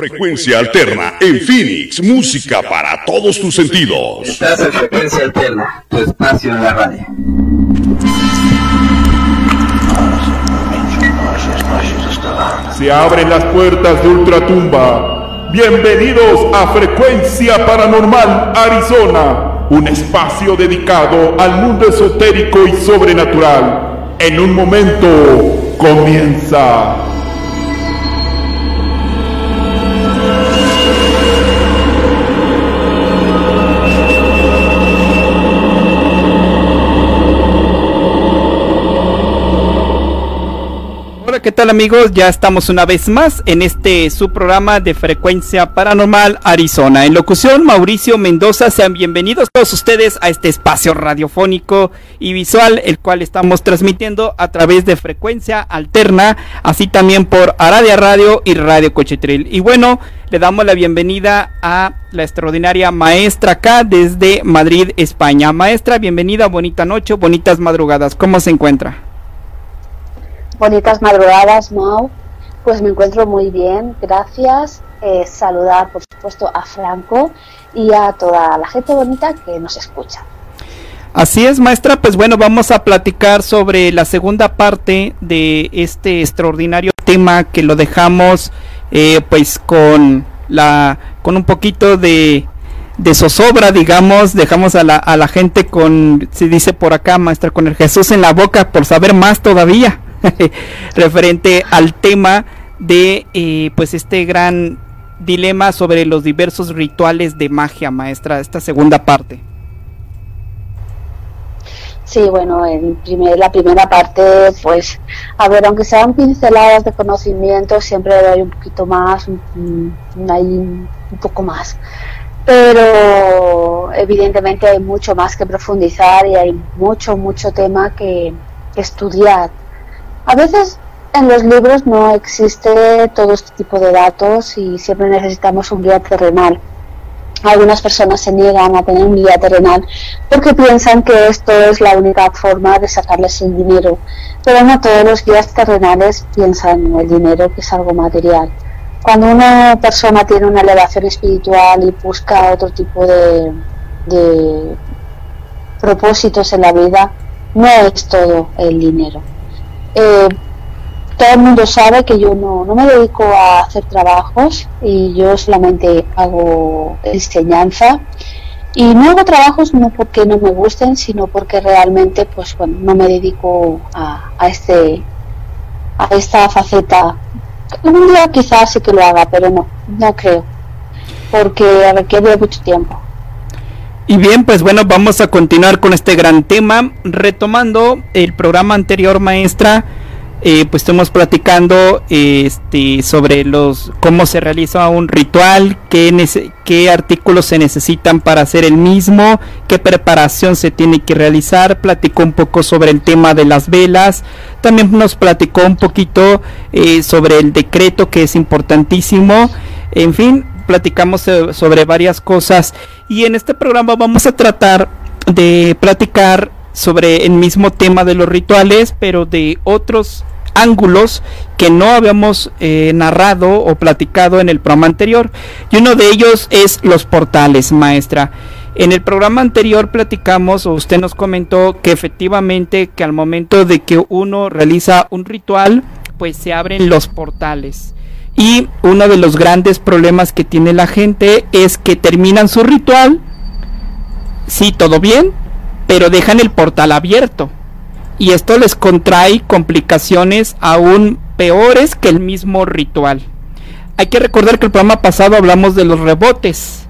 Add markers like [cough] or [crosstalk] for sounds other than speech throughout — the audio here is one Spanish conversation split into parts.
Frecuencia alterna en Phoenix, música para todos tus sentidos. Estás en Frecuencia Alterna, tu espacio en la radio. Se abren las puertas de Ultratumba. Bienvenidos a Frecuencia Paranormal Arizona, un espacio dedicado al mundo esotérico y sobrenatural. En un momento comienza. Amigos? Ya estamos una vez más en este su programa de frecuencia paranormal Arizona. En locución, Mauricio Mendoza, sean bienvenidos todos ustedes a este espacio radiofónico y visual, el cual estamos transmitiendo a través de frecuencia alterna, así también por Aradia Radio y Radio Cochetril. Y bueno, le damos la bienvenida a la extraordinaria maestra acá desde Madrid, España. Maestra, bienvenida, bonita noche, bonitas madrugadas. ¿Cómo se encuentra? Bonitas madrugadas, Mau. Pues me encuentro muy bien, gracias. Eh, saludar, por supuesto, a Franco y a toda la gente bonita que nos escucha. Así es, maestra. Pues bueno, vamos a platicar sobre la segunda parte de este extraordinario tema que lo dejamos, eh, pues con la, con un poquito de de zozobra, digamos, dejamos a la, a la gente con, se dice por acá, maestra, con el Jesús en la boca por saber más todavía. [laughs] referente al tema de eh, pues este gran dilema sobre los diversos rituales de magia, maestra, esta segunda parte. Sí, bueno, en la primera parte, pues, a ver, aunque sean pinceladas de conocimiento, siempre doy un poquito más, un, un poco más. Pero evidentemente hay mucho más que profundizar y hay mucho, mucho tema que estudiar. A veces en los libros no existe todo este tipo de datos y siempre necesitamos un guía terrenal. Algunas personas se niegan a tener un guía terrenal porque piensan que esto es la única forma de sacarles el dinero, pero no todos los guías terrenales piensan en el dinero, que es algo material. Cuando una persona tiene una elevación espiritual y busca otro tipo de, de propósitos en la vida, no es todo el dinero. Eh, todo el mundo sabe que yo no, no me dedico a hacer trabajos y yo solamente hago enseñanza. Y no hago trabajos no porque no me gusten sino porque realmente pues bueno no me dedico a, a este a esta faceta. Un día quizás sí que lo haga pero no no creo porque requiere mucho tiempo y bien, pues bueno, vamos a continuar con este gran tema, retomando el programa anterior, maestra. Eh, pues estamos platicando este, sobre los cómo se realiza un ritual, qué, qué artículos se necesitan para hacer el mismo, qué preparación se tiene que realizar, platicó un poco sobre el tema de las velas, también nos platicó un poquito eh, sobre el decreto que es importantísimo, en fin, platicamos sobre varias cosas y en este programa vamos a tratar de platicar sobre el mismo tema de los rituales, pero de otros ángulos que no habíamos eh, narrado o platicado en el programa anterior. Y uno de ellos es los portales, maestra. En el programa anterior platicamos o usted nos comentó que efectivamente que al momento de que uno realiza un ritual, pues se abren los portales. Y uno de los grandes problemas que tiene la gente es que terminan su ritual, sí, todo bien, pero dejan el portal abierto. Y esto les contrae complicaciones aún peores que el mismo ritual. Hay que recordar que el programa pasado hablamos de los rebotes,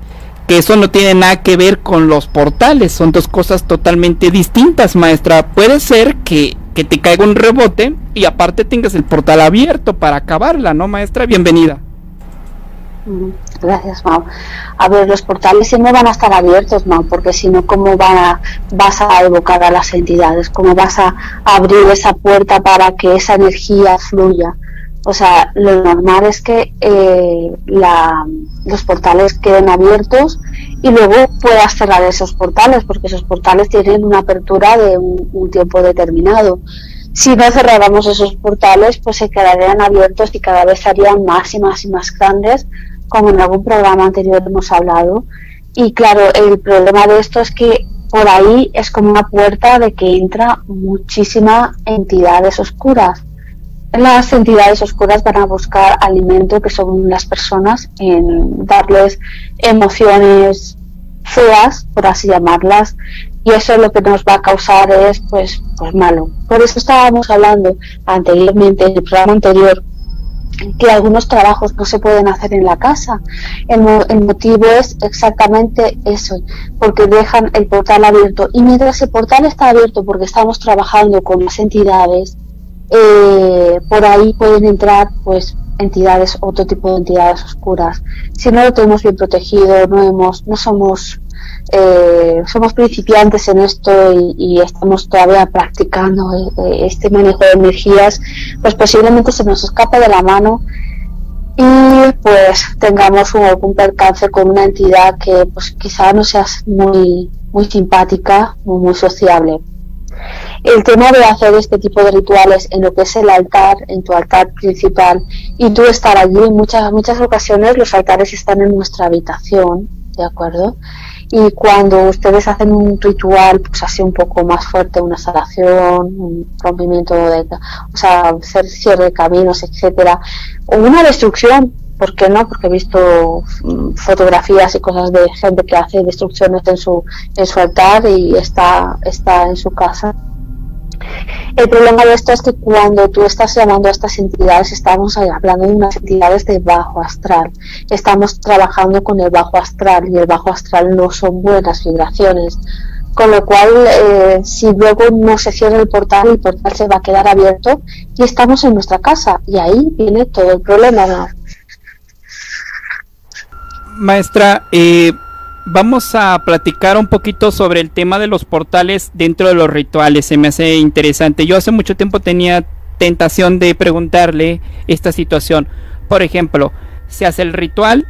que eso no tiene nada que ver con los portales, son dos cosas totalmente distintas, maestra. Puede ser que que te caiga un rebote y aparte tengas el portal abierto para acabarla, ¿no, maestra? Bienvenida. Mm, gracias, Mau. A ver, los portales siempre van a estar abiertos, Mau, porque si no, ¿cómo va, vas a evocar a las entidades? ¿Cómo vas a abrir esa puerta para que esa energía fluya? O sea, lo normal es que eh, los portales queden abiertos y luego puedas cerrar esos portales, porque esos portales tienen una apertura de un, tiempo determinado. Si no cerráramos esos portales, pues se quedarían abiertos y cada vez serían más y más y más grandes como en algún programa anterior hemos hablado. Y claro, el problema de esto es que por ahí es como una puerta de que entra muchísimas entidades oscuras. Las entidades oscuras van a buscar alimento que son las personas en darles emociones feas, por así llamarlas, y eso lo que nos va a causar es pues pues malo. Por eso estábamos hablando anteriormente en el programa anterior que algunos trabajos no se pueden hacer en la casa. El, el, motivo es exactamente eso, porque dejan el portal abierto. Y mientras el portal está abierto, porque estamos trabajando con las entidades, eh, por ahí pueden entrar pues entidades, otro tipo de entidades oscuras. Si no lo tenemos bien protegido, no hemos, no somos eh, somos principiantes en esto y, estamos todavía practicando eh, este manejo de energías, pues posiblemente se nos escapa de la mano y pues tengamos un, algún percance con una entidad que pues quizá no sea muy, muy simpática o muy sociable. El tema de hacer este tipo de rituales en lo que es el altar, en tu altar principal, y tú estar allí, en muchas, muchas ocasiones los altares están en nuestra habitación, ¿de acuerdo? y cuando ustedes hacen un ritual pues así un poco más fuerte una sanación un rompimiento de o sea cierre de caminos etcétera o una destrucción ¿por qué no? porque he visto mm, fotografías y cosas de gente que hace destrucciones en su en su altar y está está en su casa el problema de esto es que cuando tú estás llamando a estas entidades, estamos hablando de unas entidades de bajo astral. Estamos trabajando con el bajo astral y el bajo astral no son buenas vibraciones. Con lo cual, eh, si luego no se cierra el portal, el portal se va a quedar abierto y estamos en nuestra casa. Y ahí viene todo el problema. Maestra, eh, vamos a platicar un poquito sobre el tema de los portales dentro de los rituales. Se me hace interesante. Yo hace mucho tiempo tenía tentación de preguntarle esta situación. Por ejemplo, se hace el ritual,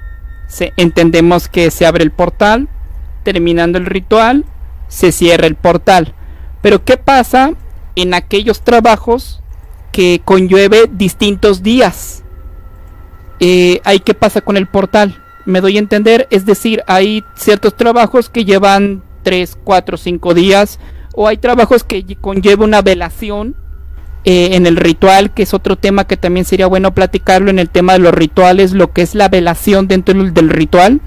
se, entendemos que se abre el portal, terminando el ritual, se cierra el portal. Pero ¿qué pasa en aquellos trabajos que conllueve distintos días? Eh, ¿Ahí qué pasa con el portal? Me doy a entender, es decir, hay ciertos trabajos que llevan 3, 4, 5 días, o hay trabajos que conlleva una velación eh, en el ritual, que es otro tema que también sería bueno platicarlo en el tema de los rituales, lo que es la velación dentro del ritual.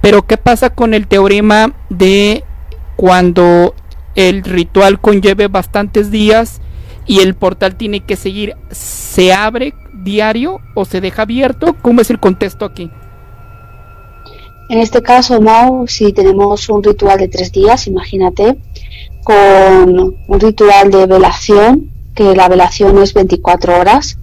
Pero ¿qué pasa con el teorema de cuando el ritual conlleve bastantes días y el portal tiene que seguir? ¿Se abre diario o se deja abierto? ¿Cómo es el contexto aquí? En este caso, Mao, si tenemos un ritual de tres días, imagínate, con un ritual de velación, que la velación es 24 horas,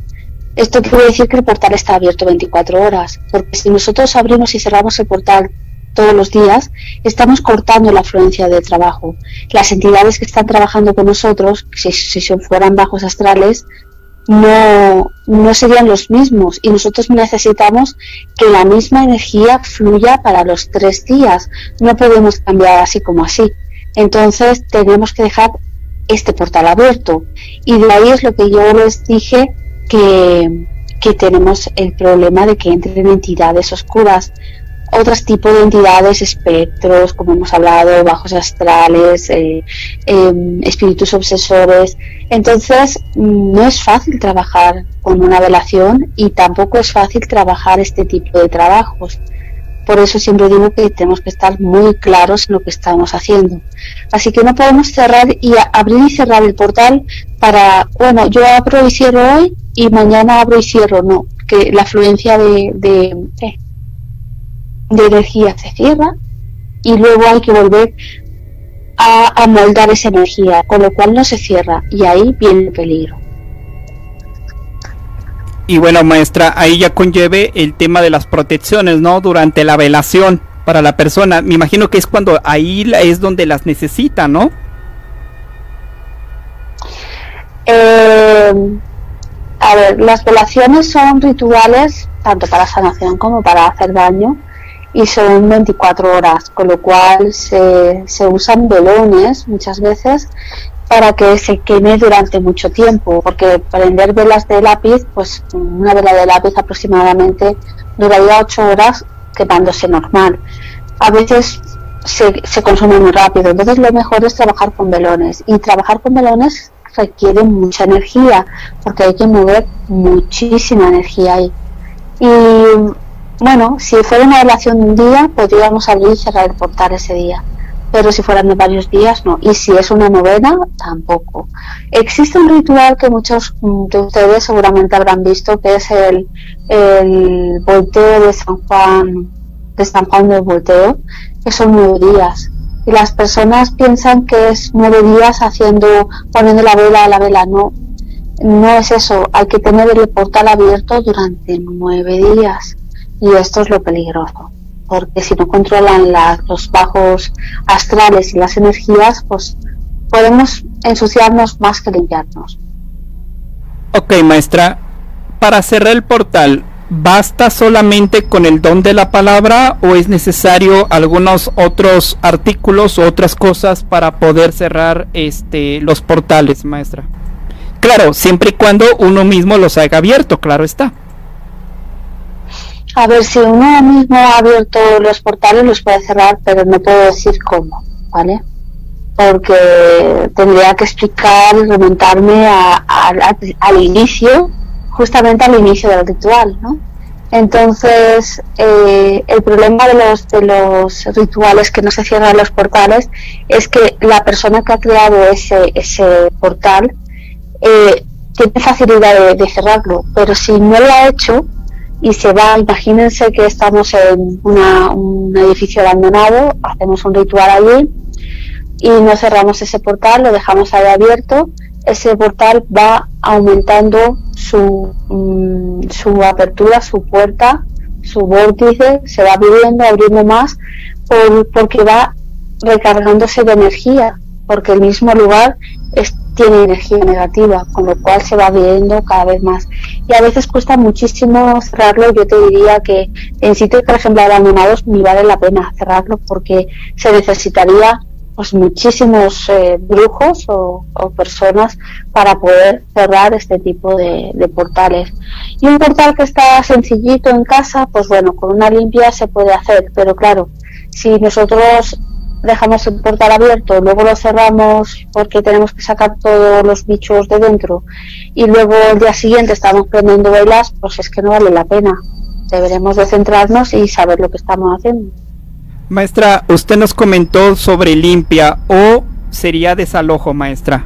esto quiere decir que el portal está abierto 24 horas, porque si nosotros abrimos y cerramos el portal todos los días, estamos cortando la afluencia de trabajo. Las entidades que están trabajando con nosotros, si, si fueran bajos astrales, no, no serían los mismos y nosotros necesitamos que la misma energía fluya para los tres días. No podemos cambiar así como así. Entonces tenemos que dejar este portal abierto y de ahí es lo que yo les dije que, que tenemos el problema de que entren entidades oscuras otros tipos de entidades, espectros, como hemos hablado, bajos astrales, eh, em, espíritus obsesores. Entonces, no es fácil trabajar con una velación y tampoco es fácil trabajar este tipo de trabajos. Por eso siempre digo que tenemos que estar muy claros en lo que estamos haciendo. Así que no podemos cerrar y abrir y cerrar el portal para, bueno, yo abro y cierro hoy y mañana abro y cierro. No, que la afluencia de, de eh, de energía se cierra y luego hay que volver a, moldar esa energía, con lo cual no se cierra y ahí viene el peligro. Y bueno, maestra, ahí ya conlleve el tema de las protecciones, ¿no? Durante la velación para la persona. Me imagino que es cuando ahí es donde las necesita, ¿no? Eh, a ver, las velaciones son rituales tanto para sanación como para hacer daño y son 24 horas, con lo cual se, se usan velones muchas veces para que se queme durante mucho tiempo, porque prender velas de lápiz, pues una vela de lápiz aproximadamente duraría ocho horas quemándose normal. A veces se, se consume muy rápido, entonces lo mejor es trabajar con velones. Y trabajar con velones requiere mucha energía, porque hay que mover muchísima energía ahí. Y bueno, si fuera una relación de un día, podríamos abrir y cerrar el portal ese día. Pero si fueran de varios días, no. Y si es una novena, tampoco. Existe un ritual que muchos de ustedes seguramente habrán visto, que es el, el volteo de San Juan, de San Juan del Volteo, que son nueve días y las personas piensan que es nueve días haciendo, poniendo la vela a la vela, no, no es eso, hay que tener el portal abierto durante nueve días y esto es lo peligroso, porque si no controlan los bajos astrales y las energías, pues podemos ensuciarnos más que limpiarnos. Ok, maestra, para cerrar el portal, ¿Basta solamente con el don de la palabra o es necesario algunos otros artículos o otras cosas para poder cerrar este los portales, maestra? Claro, siempre y cuando uno mismo los haya abierto, claro está. A ver, si uno mismo ha abierto los portales los puede cerrar, pero no puedo decir cómo, ¿vale? Porque tendría que explicar y remontarme al inicio justamente al inicio del ritual, ¿no? Entonces, eh, el problema de los, de los rituales que no se cierran los portales es que la persona que ha creado ese, ese portal eh, tiene facilidad de, cerrarlo, pero si no lo ha hecho y se va, imagínense que estamos en un edificio abandonado, hacemos un ritual allí y no cerramos ese portal, lo dejamos ahí abierto, ese portal va aumentando su, mm, su apertura, su puerta, su vórtice, se va abriendo, abriendo más, por, porque va recargándose de energía, porque el mismo lugar tiene energía negativa, con lo cual se va abriendo cada vez más. Y a veces cuesta muchísimo cerrarlo, yo te diría que en sitios, por ejemplo, abandonados, ni vale la pena cerrarlo porque se necesitaría pues muchísimos eh, brujos o, personas para poder cerrar este tipo de, portales. Y un portal que está sencillito en casa, pues bueno, con una limpia se puede hacer, pero claro, si nosotros dejamos el portal abierto, luego lo cerramos porque tenemos que sacar todos los bichos de dentro y luego el día siguiente estamos prendiendo velas, pues es que no vale la pena. Deberemos de centrarnos y saber lo que estamos haciendo. Maestra, usted nos comentó sobre limpia o sería desalojo, maestra.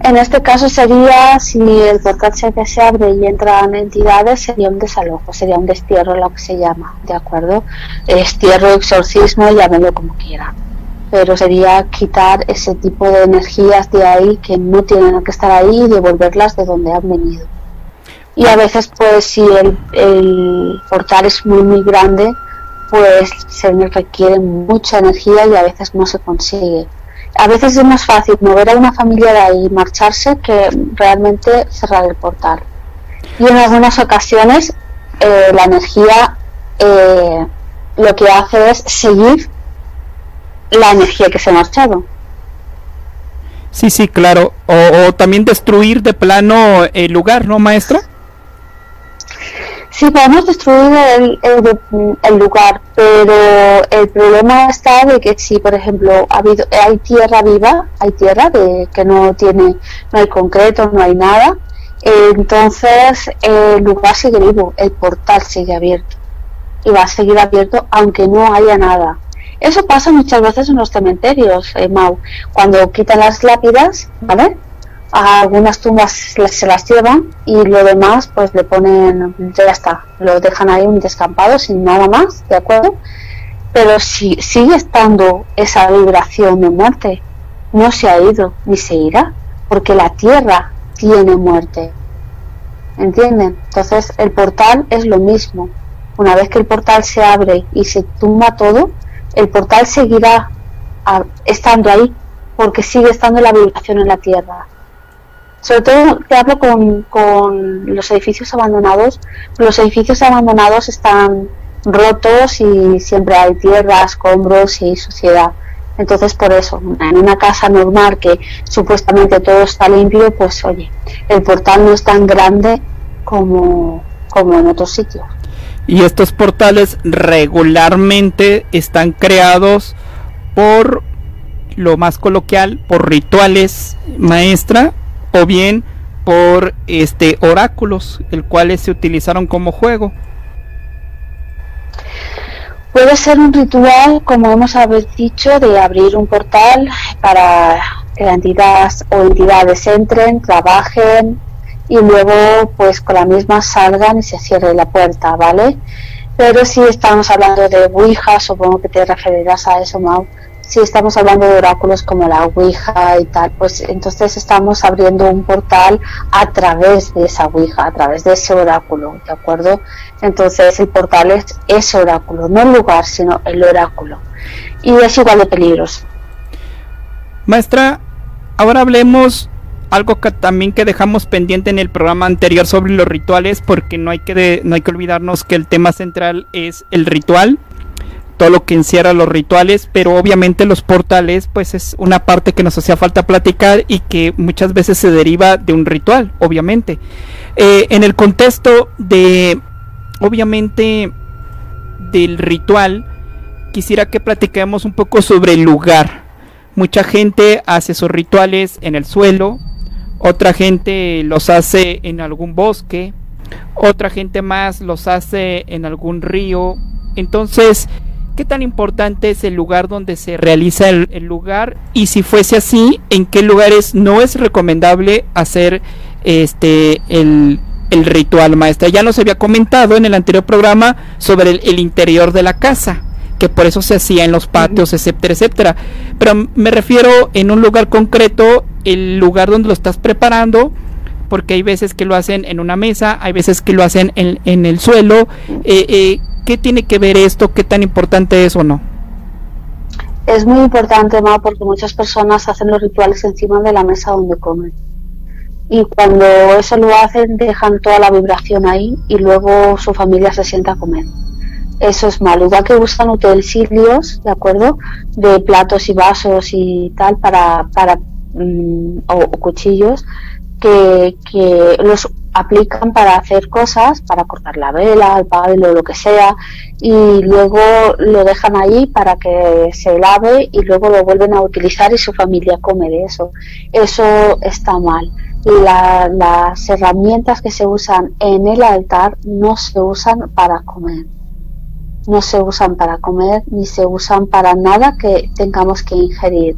En este caso sería, si el portal se, se abre y entran entidades, sería un desalojo, sería un destierro, lo que se llama, ¿de acuerdo? Destierro, exorcismo, llámelo como quiera. Pero sería quitar ese tipo de energías de ahí que no tienen que estar ahí y devolverlas de donde han venido. Y a veces, pues, si el, el portal es muy, muy grande, pues se requiere mucha energía y a veces no se consigue. A veces es más fácil mover a una familia de ahí y marcharse que realmente cerrar el portal. Y en algunas ocasiones eh, la energía eh, lo que hace es seguir la energía que se ha marchado. Sí, sí, claro. O, o también destruir de plano el lugar, ¿no, maestro? Sí, podemos destruir el, el, lugar, pero el problema está de que si, por ejemplo, ha habido, hay tierra viva, hay tierra de, que no tiene, no hay concreto, no hay nada, entonces el lugar sigue vivo, el portal sigue abierto y va a seguir abierto aunque no haya nada. Eso pasa muchas veces en los cementerios, eh, Mau, cuando quitan las lápidas, ¿vale? A algunas tumbas se las llevan y lo demás pues le ponen ya está lo dejan ahí un descampado sin nada más de acuerdo pero si sigue estando esa vibración de muerte no se ha ido ni se irá porque la tierra tiene muerte ¿entienden? entonces el portal es lo mismo. Una vez que el portal se abre y se tumba todo el portal seguirá estando ahí porque sigue estando la vibración en la tierra sobre todo te hablo con, con los edificios abandonados. Los edificios abandonados están rotos y siempre hay tierra, escombros y suciedad. Entonces, por eso, en una casa normal que supuestamente todo está limpio, pues oye, el portal no es tan grande como, como en otros sitios. Y estos portales regularmente están creados por lo más coloquial, por rituales maestra o bien por este oráculos, el cuales se utilizaron como juego. Puede ser un ritual, como hemos dicho, de abrir un portal para que entidades o entidades entren, trabajen y luego pues con la misma salgan y se cierre la puerta, ¿vale? Pero si estamos hablando de Ouija, supongo que te referirás a eso, Mau, si estamos hablando de oráculos como la Ouija y tal, pues entonces estamos abriendo un portal a través de esa Ouija, a través de ese oráculo, ¿de acuerdo? Entonces el portal es ese oráculo, no el lugar, sino el oráculo. Y es igual de peligroso. Maestra, ahora hablemos algo que también que dejamos pendiente en el programa anterior sobre los rituales, porque no hay que, no hay que olvidarnos que el tema central es el ritual todo lo que encierra los rituales, pero obviamente los portales pues es una parte que nos hacía falta platicar y que muchas veces se deriva de un ritual, obviamente. Eh, en el contexto de, obviamente, del ritual, quisiera que platiquemos un poco sobre el lugar. Mucha gente hace sus rituales en el suelo, otra gente los hace en algún bosque, otra gente más los hace en algún río. Entonces, ¿Qué tan importante es el lugar donde se realiza el, lugar? Y si fuese así, ¿en qué lugares no es recomendable hacer este el, ritual maestra? Ya nos había comentado en el anterior programa sobre el, interior de la casa que por eso se hacía en los patios, etcétera, etcétera. Pero me refiero en un lugar concreto, el lugar donde lo estás preparando, porque hay veces que lo hacen en una mesa, hay veces que lo hacen en, en el suelo. Eh, eh, ¿Qué tiene que ver esto? ¿Qué tan importante es o no? Es muy importante, Ma, porque muchas personas hacen los rituales encima de la mesa donde comen. Y cuando eso lo hacen, dejan toda la vibración ahí y luego su familia se sienta a comer. Eso es malo. Igual que usan utensilios, ¿de acuerdo? De platos y vasos y tal para, para mm, o, cuchillos que, que los aplican para hacer cosas, para cortar la vela, el palo, lo que sea, y luego lo dejan ahí para que se lave y luego lo vuelven a utilizar y su familia come de eso. Eso está mal. las herramientas que se usan en el altar no se usan para comer. No se usan para comer ni se usan para nada que tengamos que ingerir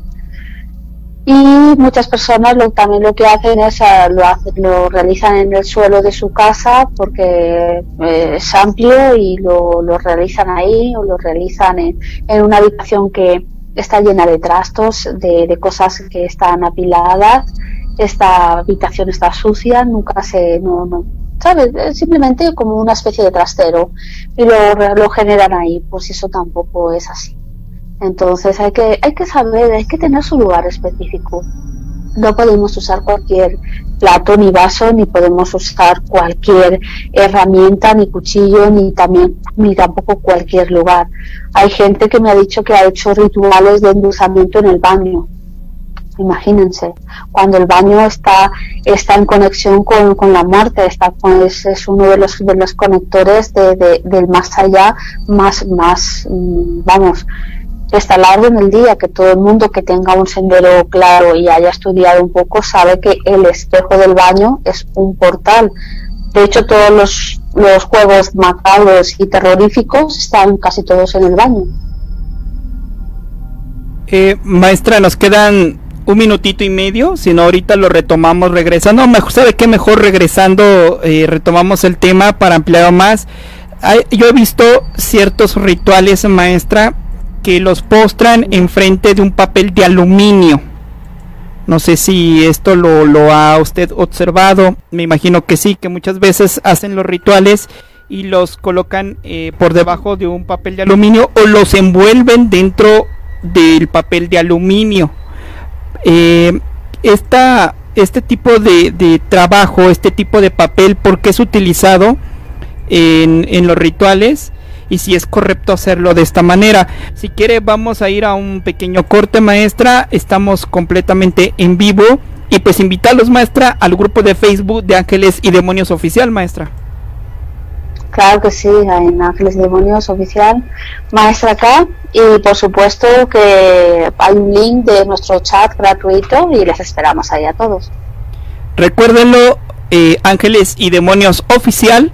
y muchas personas lo, también lo que hacen es eh, lo, lo realizan en el suelo de su casa porque eh, es amplio y lo, lo, realizan ahí o lo realizan en, en, una habitación que está llena de trastos, de, de, cosas que están apiladas. Esta habitación está sucia, nunca se... No, no, ¿Sabes? Es simplemente como una especie de trastero y lo, lo generan ahí, pues eso tampoco es así. Entonces hay que, hay que saber, hay que tener su lugar específico. No podemos usar cualquier plato ni vaso, ni podemos usar cualquier herramienta, ni cuchillo, ni también, ni tampoco cualquier lugar. Hay gente que me ha dicho que ha hecho rituales de endulzamiento en el baño. Imagínense, cuando el baño está, está en conexión con, con la muerte, está, pues, es uno de los, de los conectores de, del más allá, más, más, mm, vamos, está largo en el día, que todo el mundo que tenga un sendero claro y haya estudiado un poco sabe que el espejo del baño es un portal. De hecho, todos los, los juegos macabros y terroríficos están casi todos en el baño. Eh, maestra, nos quedan un minutito y medio, si no ahorita lo retomamos regresando. Mejor, ¿sabe qué? Mejor regresando eh, retomamos el tema para ampliar más. yo he visto ciertos rituales, maestra, que los postran enfrente de un papel de aluminio. No sé si esto lo, ha usted observado. Me imagino que sí, que muchas veces hacen los rituales y los colocan eh, por debajo de un papel de aluminio o los envuelven dentro del papel de aluminio. Eh, esta, este tipo de, de, trabajo, este tipo de papel, ¿por qué es utilizado en, en los rituales? Y si es correcto hacerlo de esta manera. Si quiere vamos a ir a un pequeño corte maestra, estamos completamente en vivo y pues invitarlos maestra al grupo de Facebook de Ángeles y Demonios Oficial maestra. Claro que sí, en Ángeles y Demonios oficial, Maestra K, y por supuesto que hay un link de nuestro chat gratuito y les esperamos ahí a todos. Recuérdenlo, eh, Ángeles y Demonios oficial,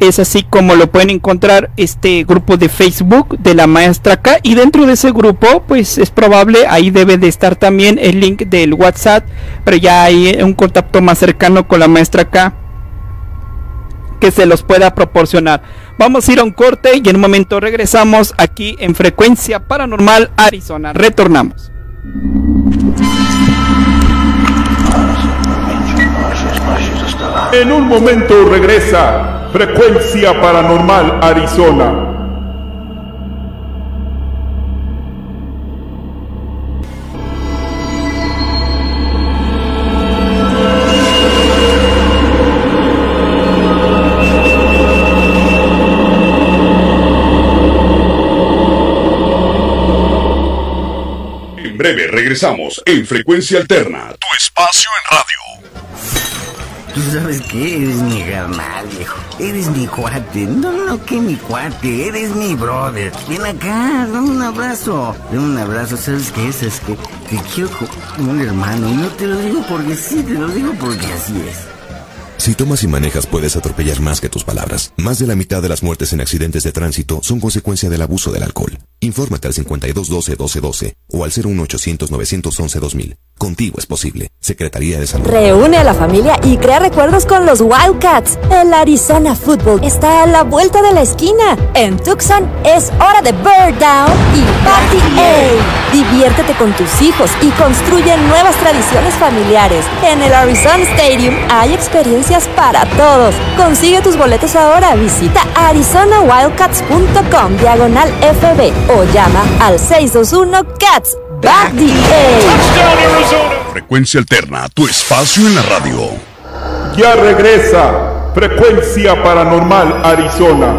es así como lo pueden encontrar este grupo de Facebook de la maestra K y dentro de ese grupo pues es probable ahí debe de estar también el link del WhatsApp pero ya hay un contacto más cercano con la maestra K que se los pueda proporcionar. Vamos a ir a un corte y en un momento regresamos aquí en Frecuencia Paranormal Arizona. Retornamos. En un momento regresa Frecuencia Paranormal Arizona. En breve regresamos en Frecuencia Alterna, tu espacio en radio. ¿Tú sabes qué? Eres mi carnal, viejo. Eres mi cuate. No, no, que mi cuate. Eres mi brother. Ven acá, dame un abrazo. Dame un abrazo. ¿Sabes qué es? Es que te quiero como un hermano. Y no te lo digo porque sí, te lo digo porque así es. Si tomas y manejas puedes atropellar más que tus palabras. Más de la mitad de las muertes en accidentes de tránsito son consecuencia del abuso del alcohol. Infórmate al 5212-1212 o al 01800-911-2000. Contigo es posible. Secretaría de Salud. Reúne a la familia y crea recuerdos con los Wildcats. El Arizona Football está a la vuelta de la esquina. En Tucson es hora de Bird Down y Party A. Diviértete con tus hijos y construye nuevas tradiciones familiares. En el Arizona Stadium hay experiencias para todos. Consigue tus boletos ahora. Visita arizonawildcats.com diagonal FB o llama al 621 Cats Back the A. Frecuencia Alterna, tu espacio en la radio. Ya regresa Frecuencia Paranormal Arizona.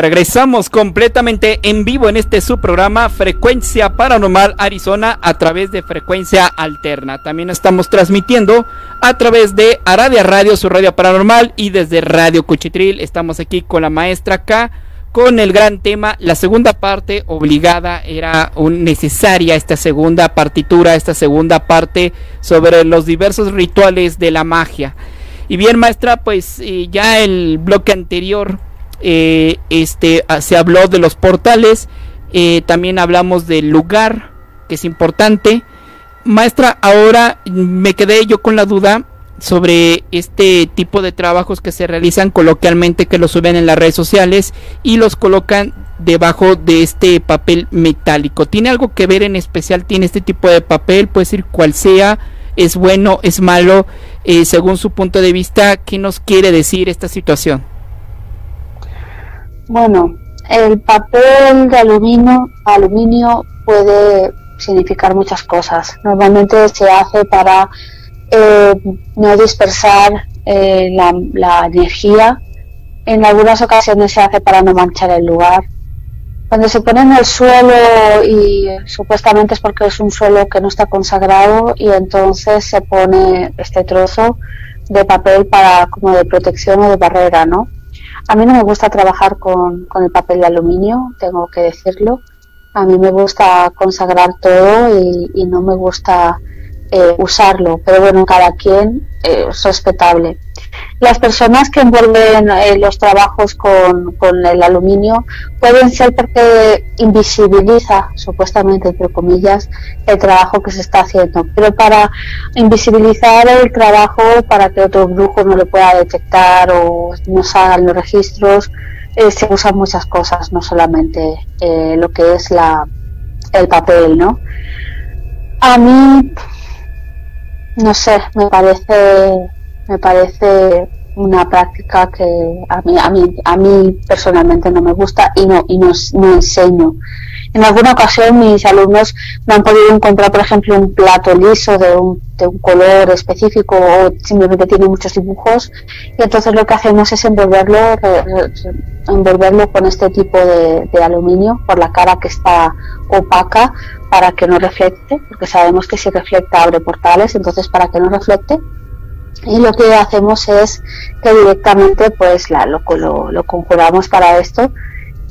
Regresamos completamente en vivo en este subprograma Frecuencia Paranormal Arizona a través de Frecuencia Alterna. También estamos transmitiendo a través de Aradia Radio, su radio paranormal, y desde Radio Cuchitril. Estamos aquí con la maestra K con el gran tema. La segunda parte obligada era necesaria esta segunda partitura, esta segunda parte sobre los diversos rituales de la magia. Y bien, maestra, pues eh, ya el bloque anterior eh, este, ah, se habló de los portales, eh, también hablamos del lugar, que es importante. Maestra, ahora me quedé yo con la duda sobre este tipo de trabajos que se realizan coloquialmente, que los suben en las redes sociales y los colocan debajo de este papel metálico. ¿Tiene algo que ver en especial? ¿Tiene este tipo de papel? Puede decir cual sea, es bueno, es malo, eh, según su punto de vista, ¿qué nos quiere decir esta situación? Bueno, el papel de aluminio, aluminio puede significar muchas cosas. Normalmente se hace para eh, no dispersar eh, la, la, energía. En algunas ocasiones se hace para no manchar el lugar. Cuando se pone en el suelo y supuestamente es porque es un suelo que no está consagrado y entonces se pone este trozo de papel para como de protección o de barrera, ¿no? A mí no me gusta trabajar con, el papel de aluminio, tengo que decirlo. A mí me gusta consagrar todo y, no me gusta eh, usarlo, pero bueno, cada quien eh, es respetable. Las personas que envuelven eh, los trabajos con, con, el aluminio pueden ser porque invisibiliza, supuestamente, entre comillas, el trabajo que se está haciendo. Pero para invisibilizar el trabajo, para que otro brujo no lo pueda detectar o no salgan los registros, eh, se usan muchas cosas, no solamente eh, lo que es la, el papel, ¿no? A mí, no sé, me parece me parece una práctica que a mí, a mí, a mí personalmente no me gusta y no, y no, no enseño. En alguna ocasión mis alumnos me han podido encontrar, por ejemplo, un plato liso de un, de un color específico o simplemente tiene muchos dibujos y entonces lo que hacemos es envolverlo, envolverlo con este tipo de, de aluminio por la cara que está opaca para que no reflecte, porque sabemos que si reflecta abre portales, entonces para que no reflecte y lo que hacemos es que directamente pues la, lo, lo, conjuramos para esto.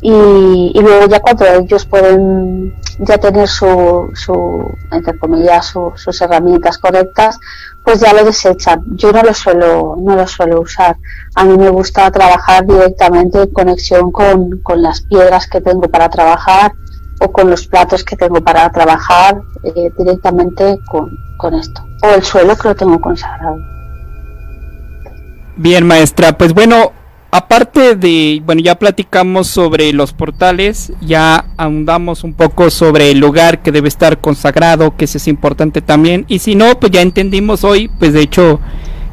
Y, y, luego ya cuando ellos pueden ya tener su, su entre comillas su, sus herramientas correctas pues ya lo desechan. Yo no lo suelo no lo suelo usar. A mí me gusta trabajar directamente en conexión con, con las piedras que tengo para trabajar o con los platos que tengo para trabajar eh, directamente con, con esto. O el suelo que lo tengo consagrado Bien, maestra, pues bueno, aparte de, bueno, ya platicamos sobre los portales, ya ahondamos un poco sobre el lugar que debe estar consagrado, que eso es importante también, y si no, pues ya entendimos hoy, pues de hecho,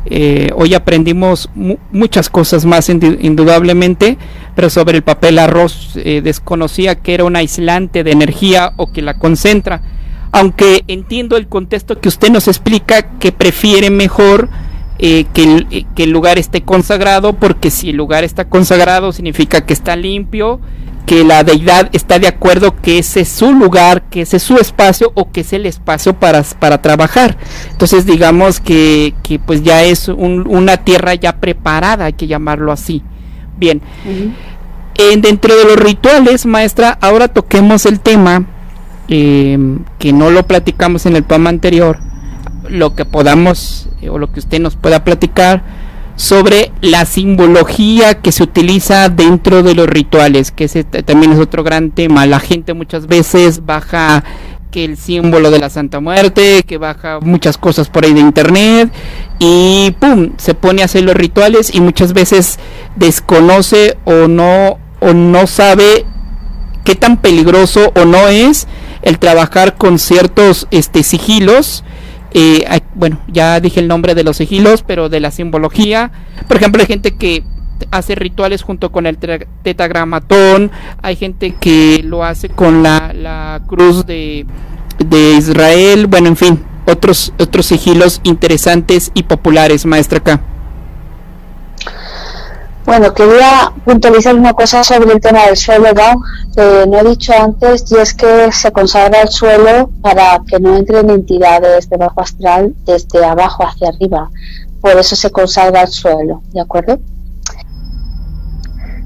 eh, hoy aprendimos mu muchas cosas más indudablemente, pero sobre el papel arroz eh, desconocía que era un aislante de energía o que la concentra, aunque entiendo el contexto que usted nos explica que prefiere mejor eh, que, el, eh, que, el, lugar esté consagrado, porque si el lugar está consagrado significa que está limpio, que la deidad está de acuerdo que ese es su lugar, que ese es su espacio o que es el espacio para, para trabajar. Entonces digamos que, que pues ya es un, una tierra ya preparada, hay que llamarlo así. Bien. Uh -huh. eh, dentro de los rituales, maestra, ahora toquemos el tema eh, que no lo platicamos en el programa anterior, lo que podamos eh, o lo que usted nos pueda platicar sobre la simbología que se utiliza dentro de los rituales, que ese también es otro gran tema. La gente muchas veces baja que el símbolo de la Santa Muerte, que baja muchas cosas por ahí de internet y pum, se pone a hacer los rituales y muchas veces desconoce o no o no sabe qué tan peligroso o no es el trabajar con ciertos este sigilos eh, hay, bueno, ya dije el nombre de los sigilos, pero de la simbología. Por ejemplo, hay gente que hace rituales junto con el tetagramatón, hay gente que lo hace con la, la cruz de, de, Israel, bueno, en fin, otros, otros sigilos interesantes y populares, maestra. Bueno, quería puntualizar una cosa sobre el tema del suelo, ¿no? Que no he dicho antes, y es que se consagra el suelo para que no entren entidades de bajo astral desde abajo hacia arriba. Por eso se consagra el suelo, ¿de acuerdo?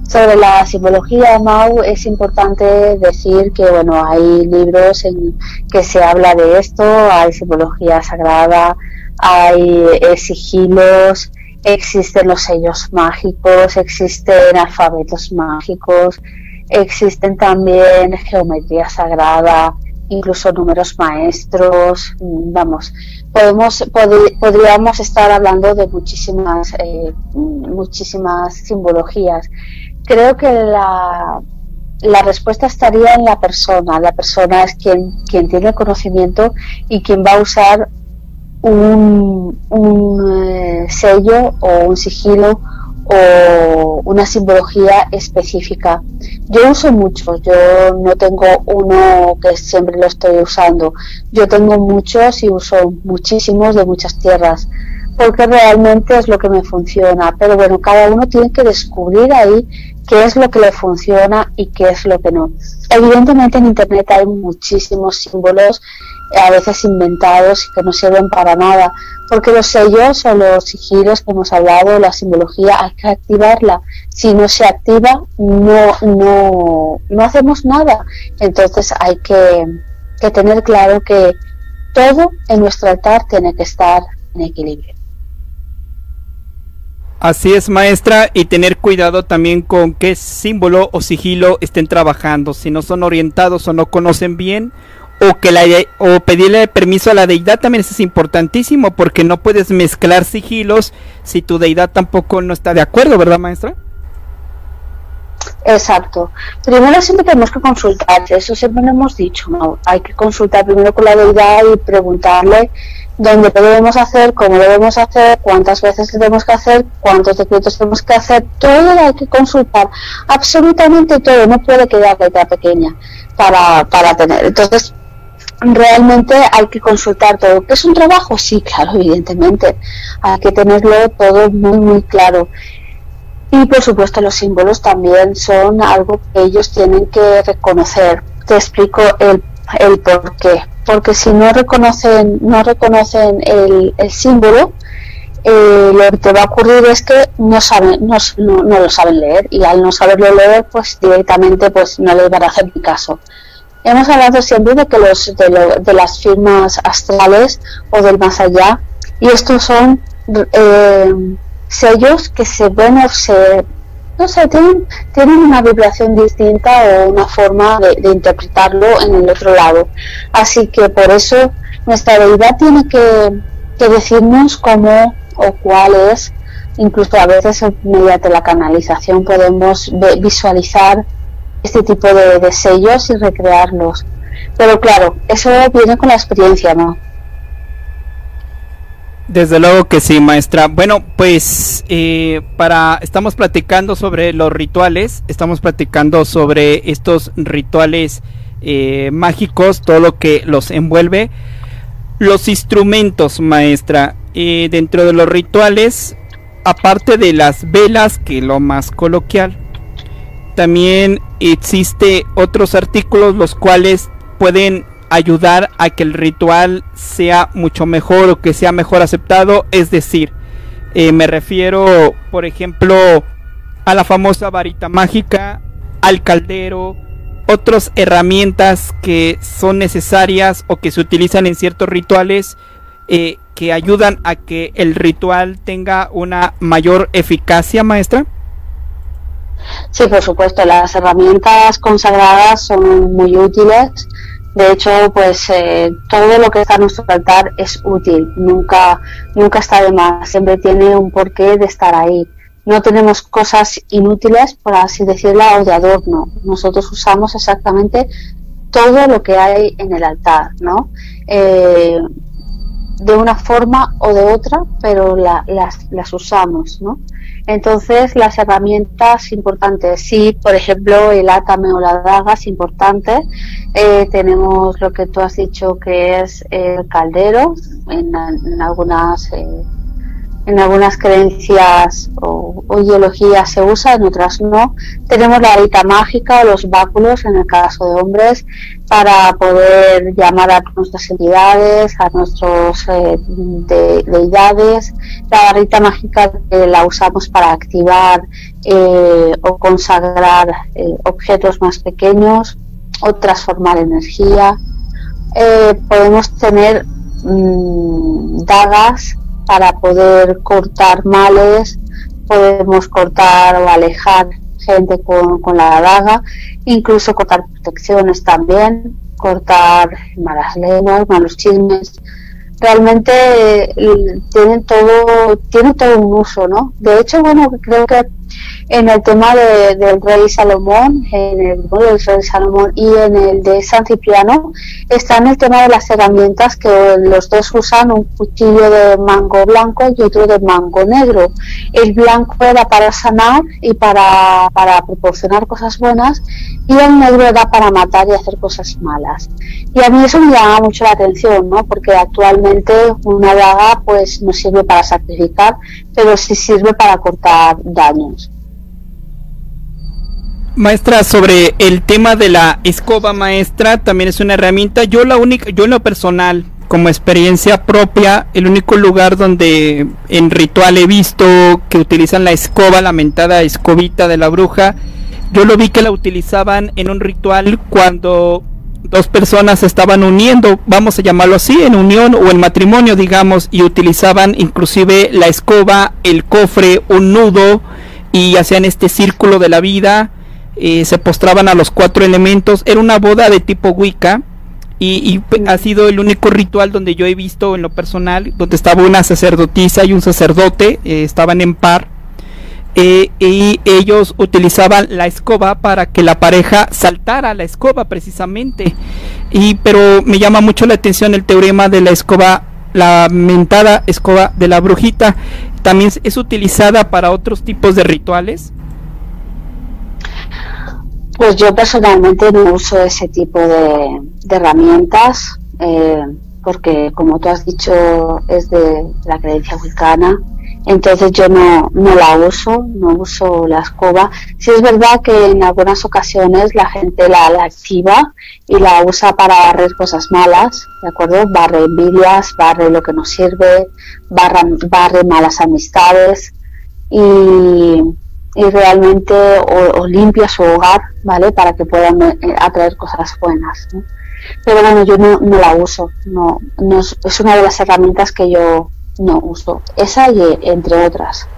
Sobre la simbología Mau es importante decir que bueno hay libros en que se habla de esto, hay simbología sagrada, hay eh, sigilos, existen los sellos mágicos, existen alfabetos mágicos, existen también geometría sagrada, incluso números maestros, vamos, podemos pod podríamos estar hablando de muchísimas eh, muchísimas simbologías. Creo que la la respuesta estaría en la persona. La persona es quien, quien tiene el conocimiento y quien va a usar un, un eh, sello o un sigilo o una simbología específica. Yo uso muchos, yo no tengo uno que siempre lo estoy usando. Yo tengo muchos y uso muchísimos de muchas tierras porque realmente es lo que me funciona. Pero bueno, cada uno tiene que descubrir ahí qué es lo que le funciona y qué es lo que no. Evidentemente en Internet hay muchísimos símbolos, a veces inventados y que no sirven para nada, porque los sellos o los sigilos que hemos hablado, la simbología, hay que activarla. Si no se activa, no, no, no hacemos nada. Entonces hay que, que tener claro que todo en nuestro altar tiene que estar en equilibrio. Así es, maestra, y tener cuidado también con qué símbolo o sigilo estén trabajando, si no son orientados o no conocen bien, o que la o pedirle permiso a la deidad también es importantísimo, porque no puedes mezclar sigilos si tu deidad tampoco no está de acuerdo, ¿verdad, maestra? Exacto. Primero siempre tenemos que consultar, eso siempre lo hemos dicho, ¿no? Hay que consultar primero con la deidad y preguntarle donde debemos hacer, cómo debemos hacer, cuántas veces tenemos que hacer, cuántos decretos tenemos que hacer, todo hay que consultar, absolutamente todo, no puede quedar letra pequeña para, para tener. Entonces, realmente hay que consultar todo. ¿Es un trabajo? Sí, claro, evidentemente. Hay que tenerlo todo muy, muy claro. Y por supuesto los símbolos también son algo que ellos tienen que reconocer. Te explico el, el por qué porque si no reconocen, no reconocen el, símbolo, eh, lo que va a ocurrir es que no saben, no, no, lo saben leer y al no saberlo leer, pues directamente pues no les van a hacer ni caso. Hemos hablado siempre de que los de, de las firmas astrales o del más allá y estos son eh, sellos que se ven se no sé, tienen, tienen una vibración distinta o una forma de, interpretarlo en el otro lado. Así que por eso nuestra deidad tiene que, decirnos cómo o cuál es, incluso a veces mediante la canalización podemos visualizar este tipo de, de sellos y recrearlos. Pero claro, eso viene con la experiencia, ¿no? Desde luego que sí, maestra. Bueno, pues eh, para estamos platicando sobre los rituales, estamos platicando sobre estos rituales eh, mágicos, todo lo que los envuelve. Los instrumentos, maestra, eh, dentro de los rituales, aparte de las velas, que lo más coloquial, también existe otros artículos los cuales pueden ayudar a que el ritual sea mucho mejor o que sea mejor aceptado. Es decir, eh, me refiero, por ejemplo, a la famosa varita mágica, al caldero, otras herramientas que son necesarias o que se utilizan en ciertos rituales eh, que ayudan a que el ritual tenga una mayor eficacia, maestra. Sí, por supuesto, las herramientas consagradas son muy útiles de hecho, pues eh, todo lo que está a nuestro altar es útil, nunca, nunca está de más, siempre tiene un porqué de estar ahí. No tenemos cosas inútiles, por así decirlo, o de adorno. Nosotros usamos exactamente todo lo que hay en el altar, ¿no? Eh, de una forma o de otra, pero las, las usamos, ¿no? Entonces, las herramientas importantes, sí, por ejemplo, el atame o la daga es importante. Eh, tenemos lo que tú has dicho que es el caldero, en, algunas eh, en algunas creencias o, ideologías se usa, en otras no. Tenemos la varita mágica o los báculos, en el caso de hombres, para poder llamar a nuestras entidades, a nuestros eh, deidades. La varita mágica la usamos para activar eh, o consagrar eh, objetos más pequeños o transformar energía. podemos tener mm, dagas para poder cortar males, podemos cortar o alejar gente con, con la daga, incluso cortar protecciones también, cortar malas lenguas, malos chismes. Realmente eh, tienen todo, tiene todo un uso, ¿no? De hecho, bueno, creo que en el tema del rey Salomón, en el del rey Salomón y en el de San Cipriano, está en el tema de las herramientas que los dos usan un cuchillo de mango blanco y otro de mango negro. El blanco era para sanar y para, para proporcionar cosas buenas y el negro era para matar y hacer cosas malas. Y a mí eso me llama mucho la atención, ¿no? Porque actualmente una daga pues no sirve para sacrificar, pero sí sirve para cortar daños. Maestra, sobre el tema de la escoba maestra, también es una herramienta. Yo la única, yo en lo personal, como experiencia propia, el único lugar donde en ritual he visto que utilizan la escoba, la mentada escobita de la bruja, yo lo vi que la utilizaban en un ritual cuando dos personas estaban uniendo, vamos a llamarlo así, en unión o en matrimonio, digamos, y utilizaban inclusive la escoba, el cofre, un nudo y hacían este círculo de la vida eh, se postraban a los cuatro elementos. Era una boda de tipo Wicca. Y, ha sido el único ritual donde yo he visto en lo personal, donde estaba una sacerdotisa y un sacerdote, eh, estaban en par, eh, y ellos utilizaban la escoba para que la pareja saltara la escoba precisamente. Y pero me llama mucho la atención el teorema de la escoba la mentada escoba de la brujita también es utilizada para otros tipos de rituales. Pues yo personalmente no uso ese tipo de, herramientas eh, porque como tú has dicho es de la creencia vulcana entonces yo no, no la uso, no uso la escoba. Sí es verdad que en algunas ocasiones la gente la, activa y la usa para barrer cosas malas, ¿de acuerdo? Barre envidias, barre lo que no sirve, barra, barre malas amistades y, realmente o, limpia su hogar, ¿vale? Para que puedan eh, atraer cosas buenas. Pero bueno, yo no, no la uso, no, no es una de las herramientas que yo no uso esa y entre otras.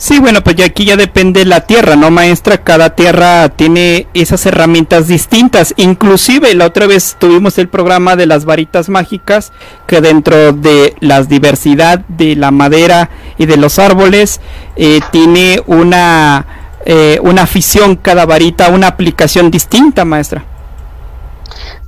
Sí, bueno, pues ya aquí ya depende la tierra, ¿no, maestra? Cada tierra tiene esas herramientas distintas. Inclusive la otra vez tuvimos el programa de las varitas mágicas, que dentro de la diversidad de la madera y de los árboles, eh, tiene una, eh, una afición cada varita, una aplicación distinta, maestra.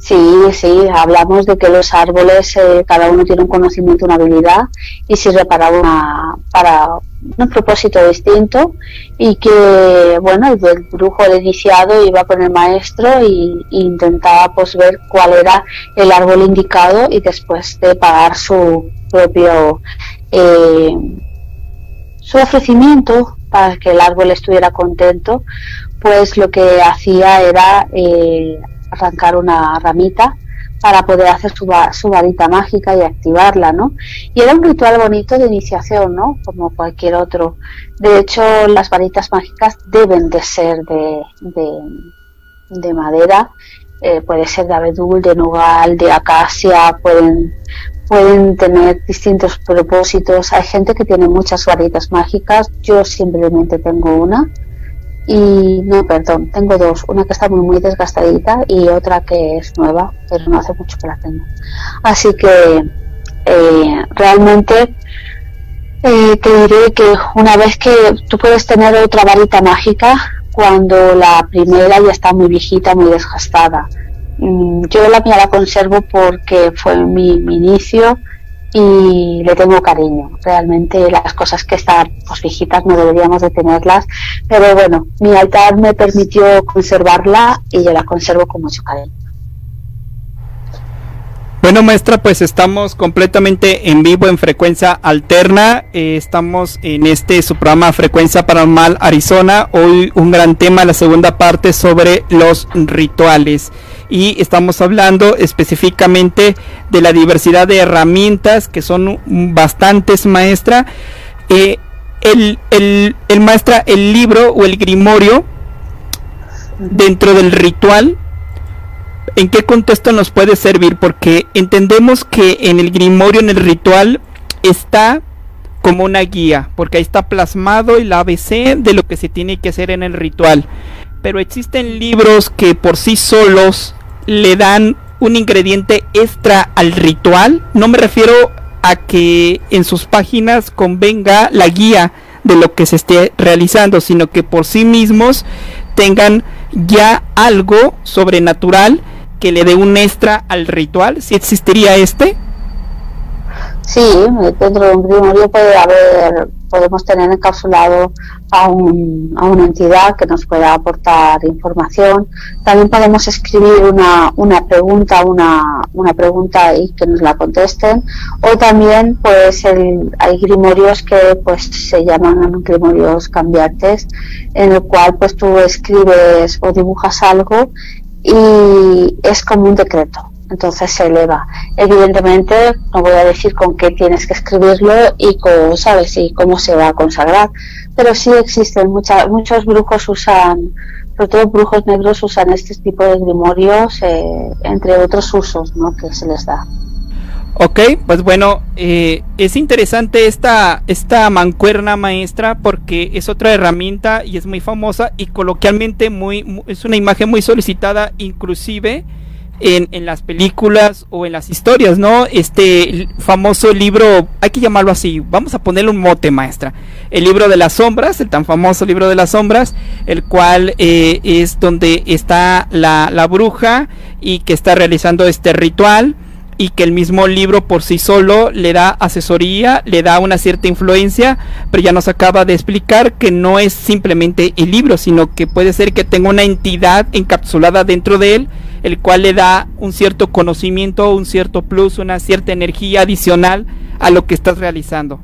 Sí, sí, hablamos de que los árboles, eh, cada uno tiene un conocimiento, una habilidad y sirve para, una, para un propósito distinto y que, bueno, el, brujo el iniciado iba con el maestro y, intentaba pues ver cuál era el árbol indicado y después de pagar su propio eh, su ofrecimiento para que el árbol estuviera contento, pues lo que hacía era eh, arrancar una ramita para poder hacer su, su, varita mágica y activarla, ¿no? Y era un ritual bonito de iniciación, ¿no? Como cualquier otro. De hecho, las varitas mágicas deben de ser de, de, madera, eh, puede ser de abedul, de nogal, de acacia, pueden, pueden tener distintos propósitos. Hay gente que tiene muchas varitas mágicas, yo simplemente tengo una y no, perdón, tengo dos, una que está muy muy desgastadita y otra que es nueva, pero no hace mucho que la tengo. Así que eh, realmente eh, te diré que una vez que tú puedes tener otra varita mágica cuando la primera ya está muy viejita, muy desgastada. Mm, yo la mía la conservo porque fue mi, mi inicio y le tengo cariño. Realmente las cosas que están pues, viejitas no deberíamos de tenerlas, pero bueno, mi altar me permitió conservarla y yo la conservo con mucho cariño. Bueno, maestra, pues estamos completamente en vivo en frecuencia alterna. Eh, estamos en este su programa Frecuencia Paranormal Arizona. Hoy un gran tema, la segunda parte sobre los rituales y estamos hablando específicamente de la diversidad de herramientas que son bastantes maestra. Eh, el, el, el maestra, el libro o el grimorio dentro del ritual, ¿en qué contexto nos puede servir? Porque entendemos que en el grimorio, en el ritual, está como una guía, porque ahí está plasmado el ABC de lo que se tiene que hacer en el ritual. Pero existen libros que por sí solos le dan un ingrediente extra al ritual. No me refiero a que en sus páginas convenga la guía de lo que se esté realizando, sino que por sí mismos tengan ya algo sobrenatural que le dé un extra al ritual. Si existiría este. Sí, dentro de un grimorio puede haber, podemos tener encapsulado a, un, a una entidad que nos pueda aportar información. También podemos escribir una, una pregunta, una, una pregunta y que nos la contesten. O también, pues, hay grimorios que, pues, se llaman grimorios cambiantes, en el cual, pues, tú escribes o dibujas algo y es como un decreto entonces se eleva. Evidentemente, no voy a decir con qué tienes que escribirlo y cómo, ¿sabes? y cómo se va a consagrar, pero sí existen, muchos brujos usan, sobre todo brujos negros usan este tipo de grimorios, eh, entre otros usos ¿no? que se les da. Ok, pues bueno, eh, es interesante esta, esta mancuerna maestra porque es otra herramienta y es muy famosa y coloquialmente muy, es una imagen muy solicitada inclusive en, las películas o en las historias, ¿no? Este famoso libro, hay que llamarlo así, vamos a ponerle un mote, maestra. El libro de las sombras, el tan famoso libro de las sombras, el cual eh, es donde está la, la bruja y que está realizando este ritual y que el mismo libro por sí solo le da asesoría, le da una cierta influencia, pero ya nos acaba de explicar que no es simplemente el libro, sino que puede ser que tenga una entidad encapsulada dentro de él, el cual le da un cierto conocimiento, un cierto plus, una cierta energía adicional a lo que estás realizando.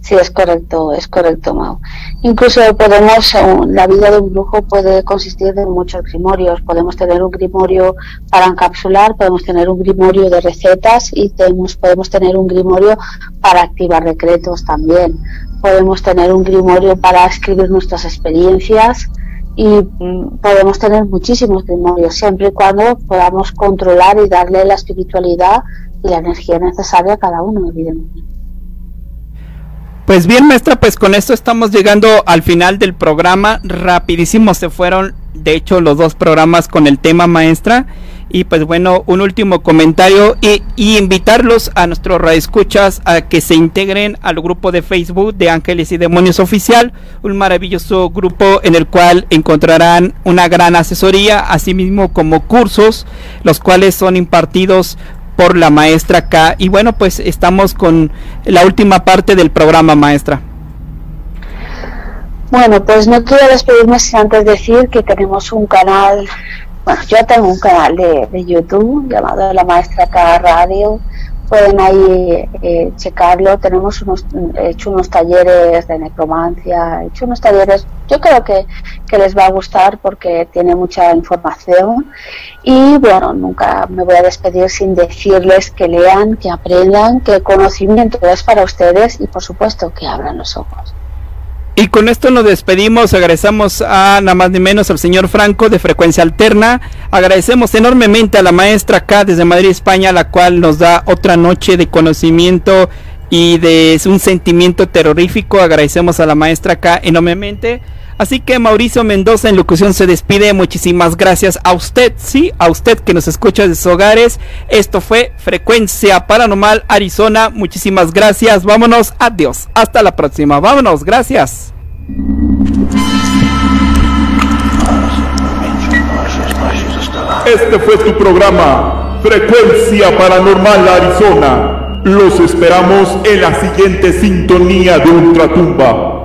Sí, es correcto, es correcto, Mau. Incluso podemos, la vida de un brujo puede consistir de muchos grimorios. Podemos tener un grimorio para encapsular, podemos tener un grimorio de recetas y tenemos, podemos tener un grimorio para activar decretos también. Podemos tener un grimorio para escribir nuestras experiencias y mm, podemos tener muchísimos grimorios siempre y cuando podamos controlar y darle la espiritualidad y la energía necesaria a cada uno, evidentemente. Pues bien, maestra, pues con esto estamos llegando al final del programa. Rapidísimo se fueron, de hecho, los dos programas con el tema maestra. Y pues bueno, un último comentario y, invitarlos a nuestros radioescuchas a que se integren al grupo de Facebook de Ángeles y Demonios Oficial, un maravilloso grupo en el cual encontrarán una gran asesoría, así mismo como cursos, los cuales son impartidos por la maestra acá. Y bueno, pues estamos con la última parte del programa, maestra. Bueno, pues no quiero despedirme sin antes decir que tenemos un canal, bueno, yo tengo un canal de, de YouTube llamado La Maestra K Radio, pueden ahí eh, checarlo. Tenemos unos, hecho unos talleres de necromancia, hecho unos talleres, yo creo que, que, les va a gustar porque tiene mucha información. Y bueno, nunca me voy a despedir sin decirles que lean, que aprendan, que el conocimiento es para ustedes y por supuesto que abran los ojos. Y con esto nos despedimos, agradecemos a nada más ni menos al señor Franco de Frecuencia Alterna, agradecemos enormemente a la maestra acá desde Madrid, España, la cual nos da otra noche de conocimiento y de un sentimiento terrorífico, agradecemos a la maestra acá enormemente. Así que Mauricio Mendoza en locución se despide. Muchísimas gracias a usted, sí, a usted que nos escucha desde sus hogares. Esto fue Frecuencia Paranormal Arizona. Muchísimas gracias. Vámonos. Adiós. Hasta la próxima. Vámonos. Gracias. Este fue tu programa, Frecuencia Paranormal Arizona. Los esperamos en la siguiente sintonía de Ultratumba.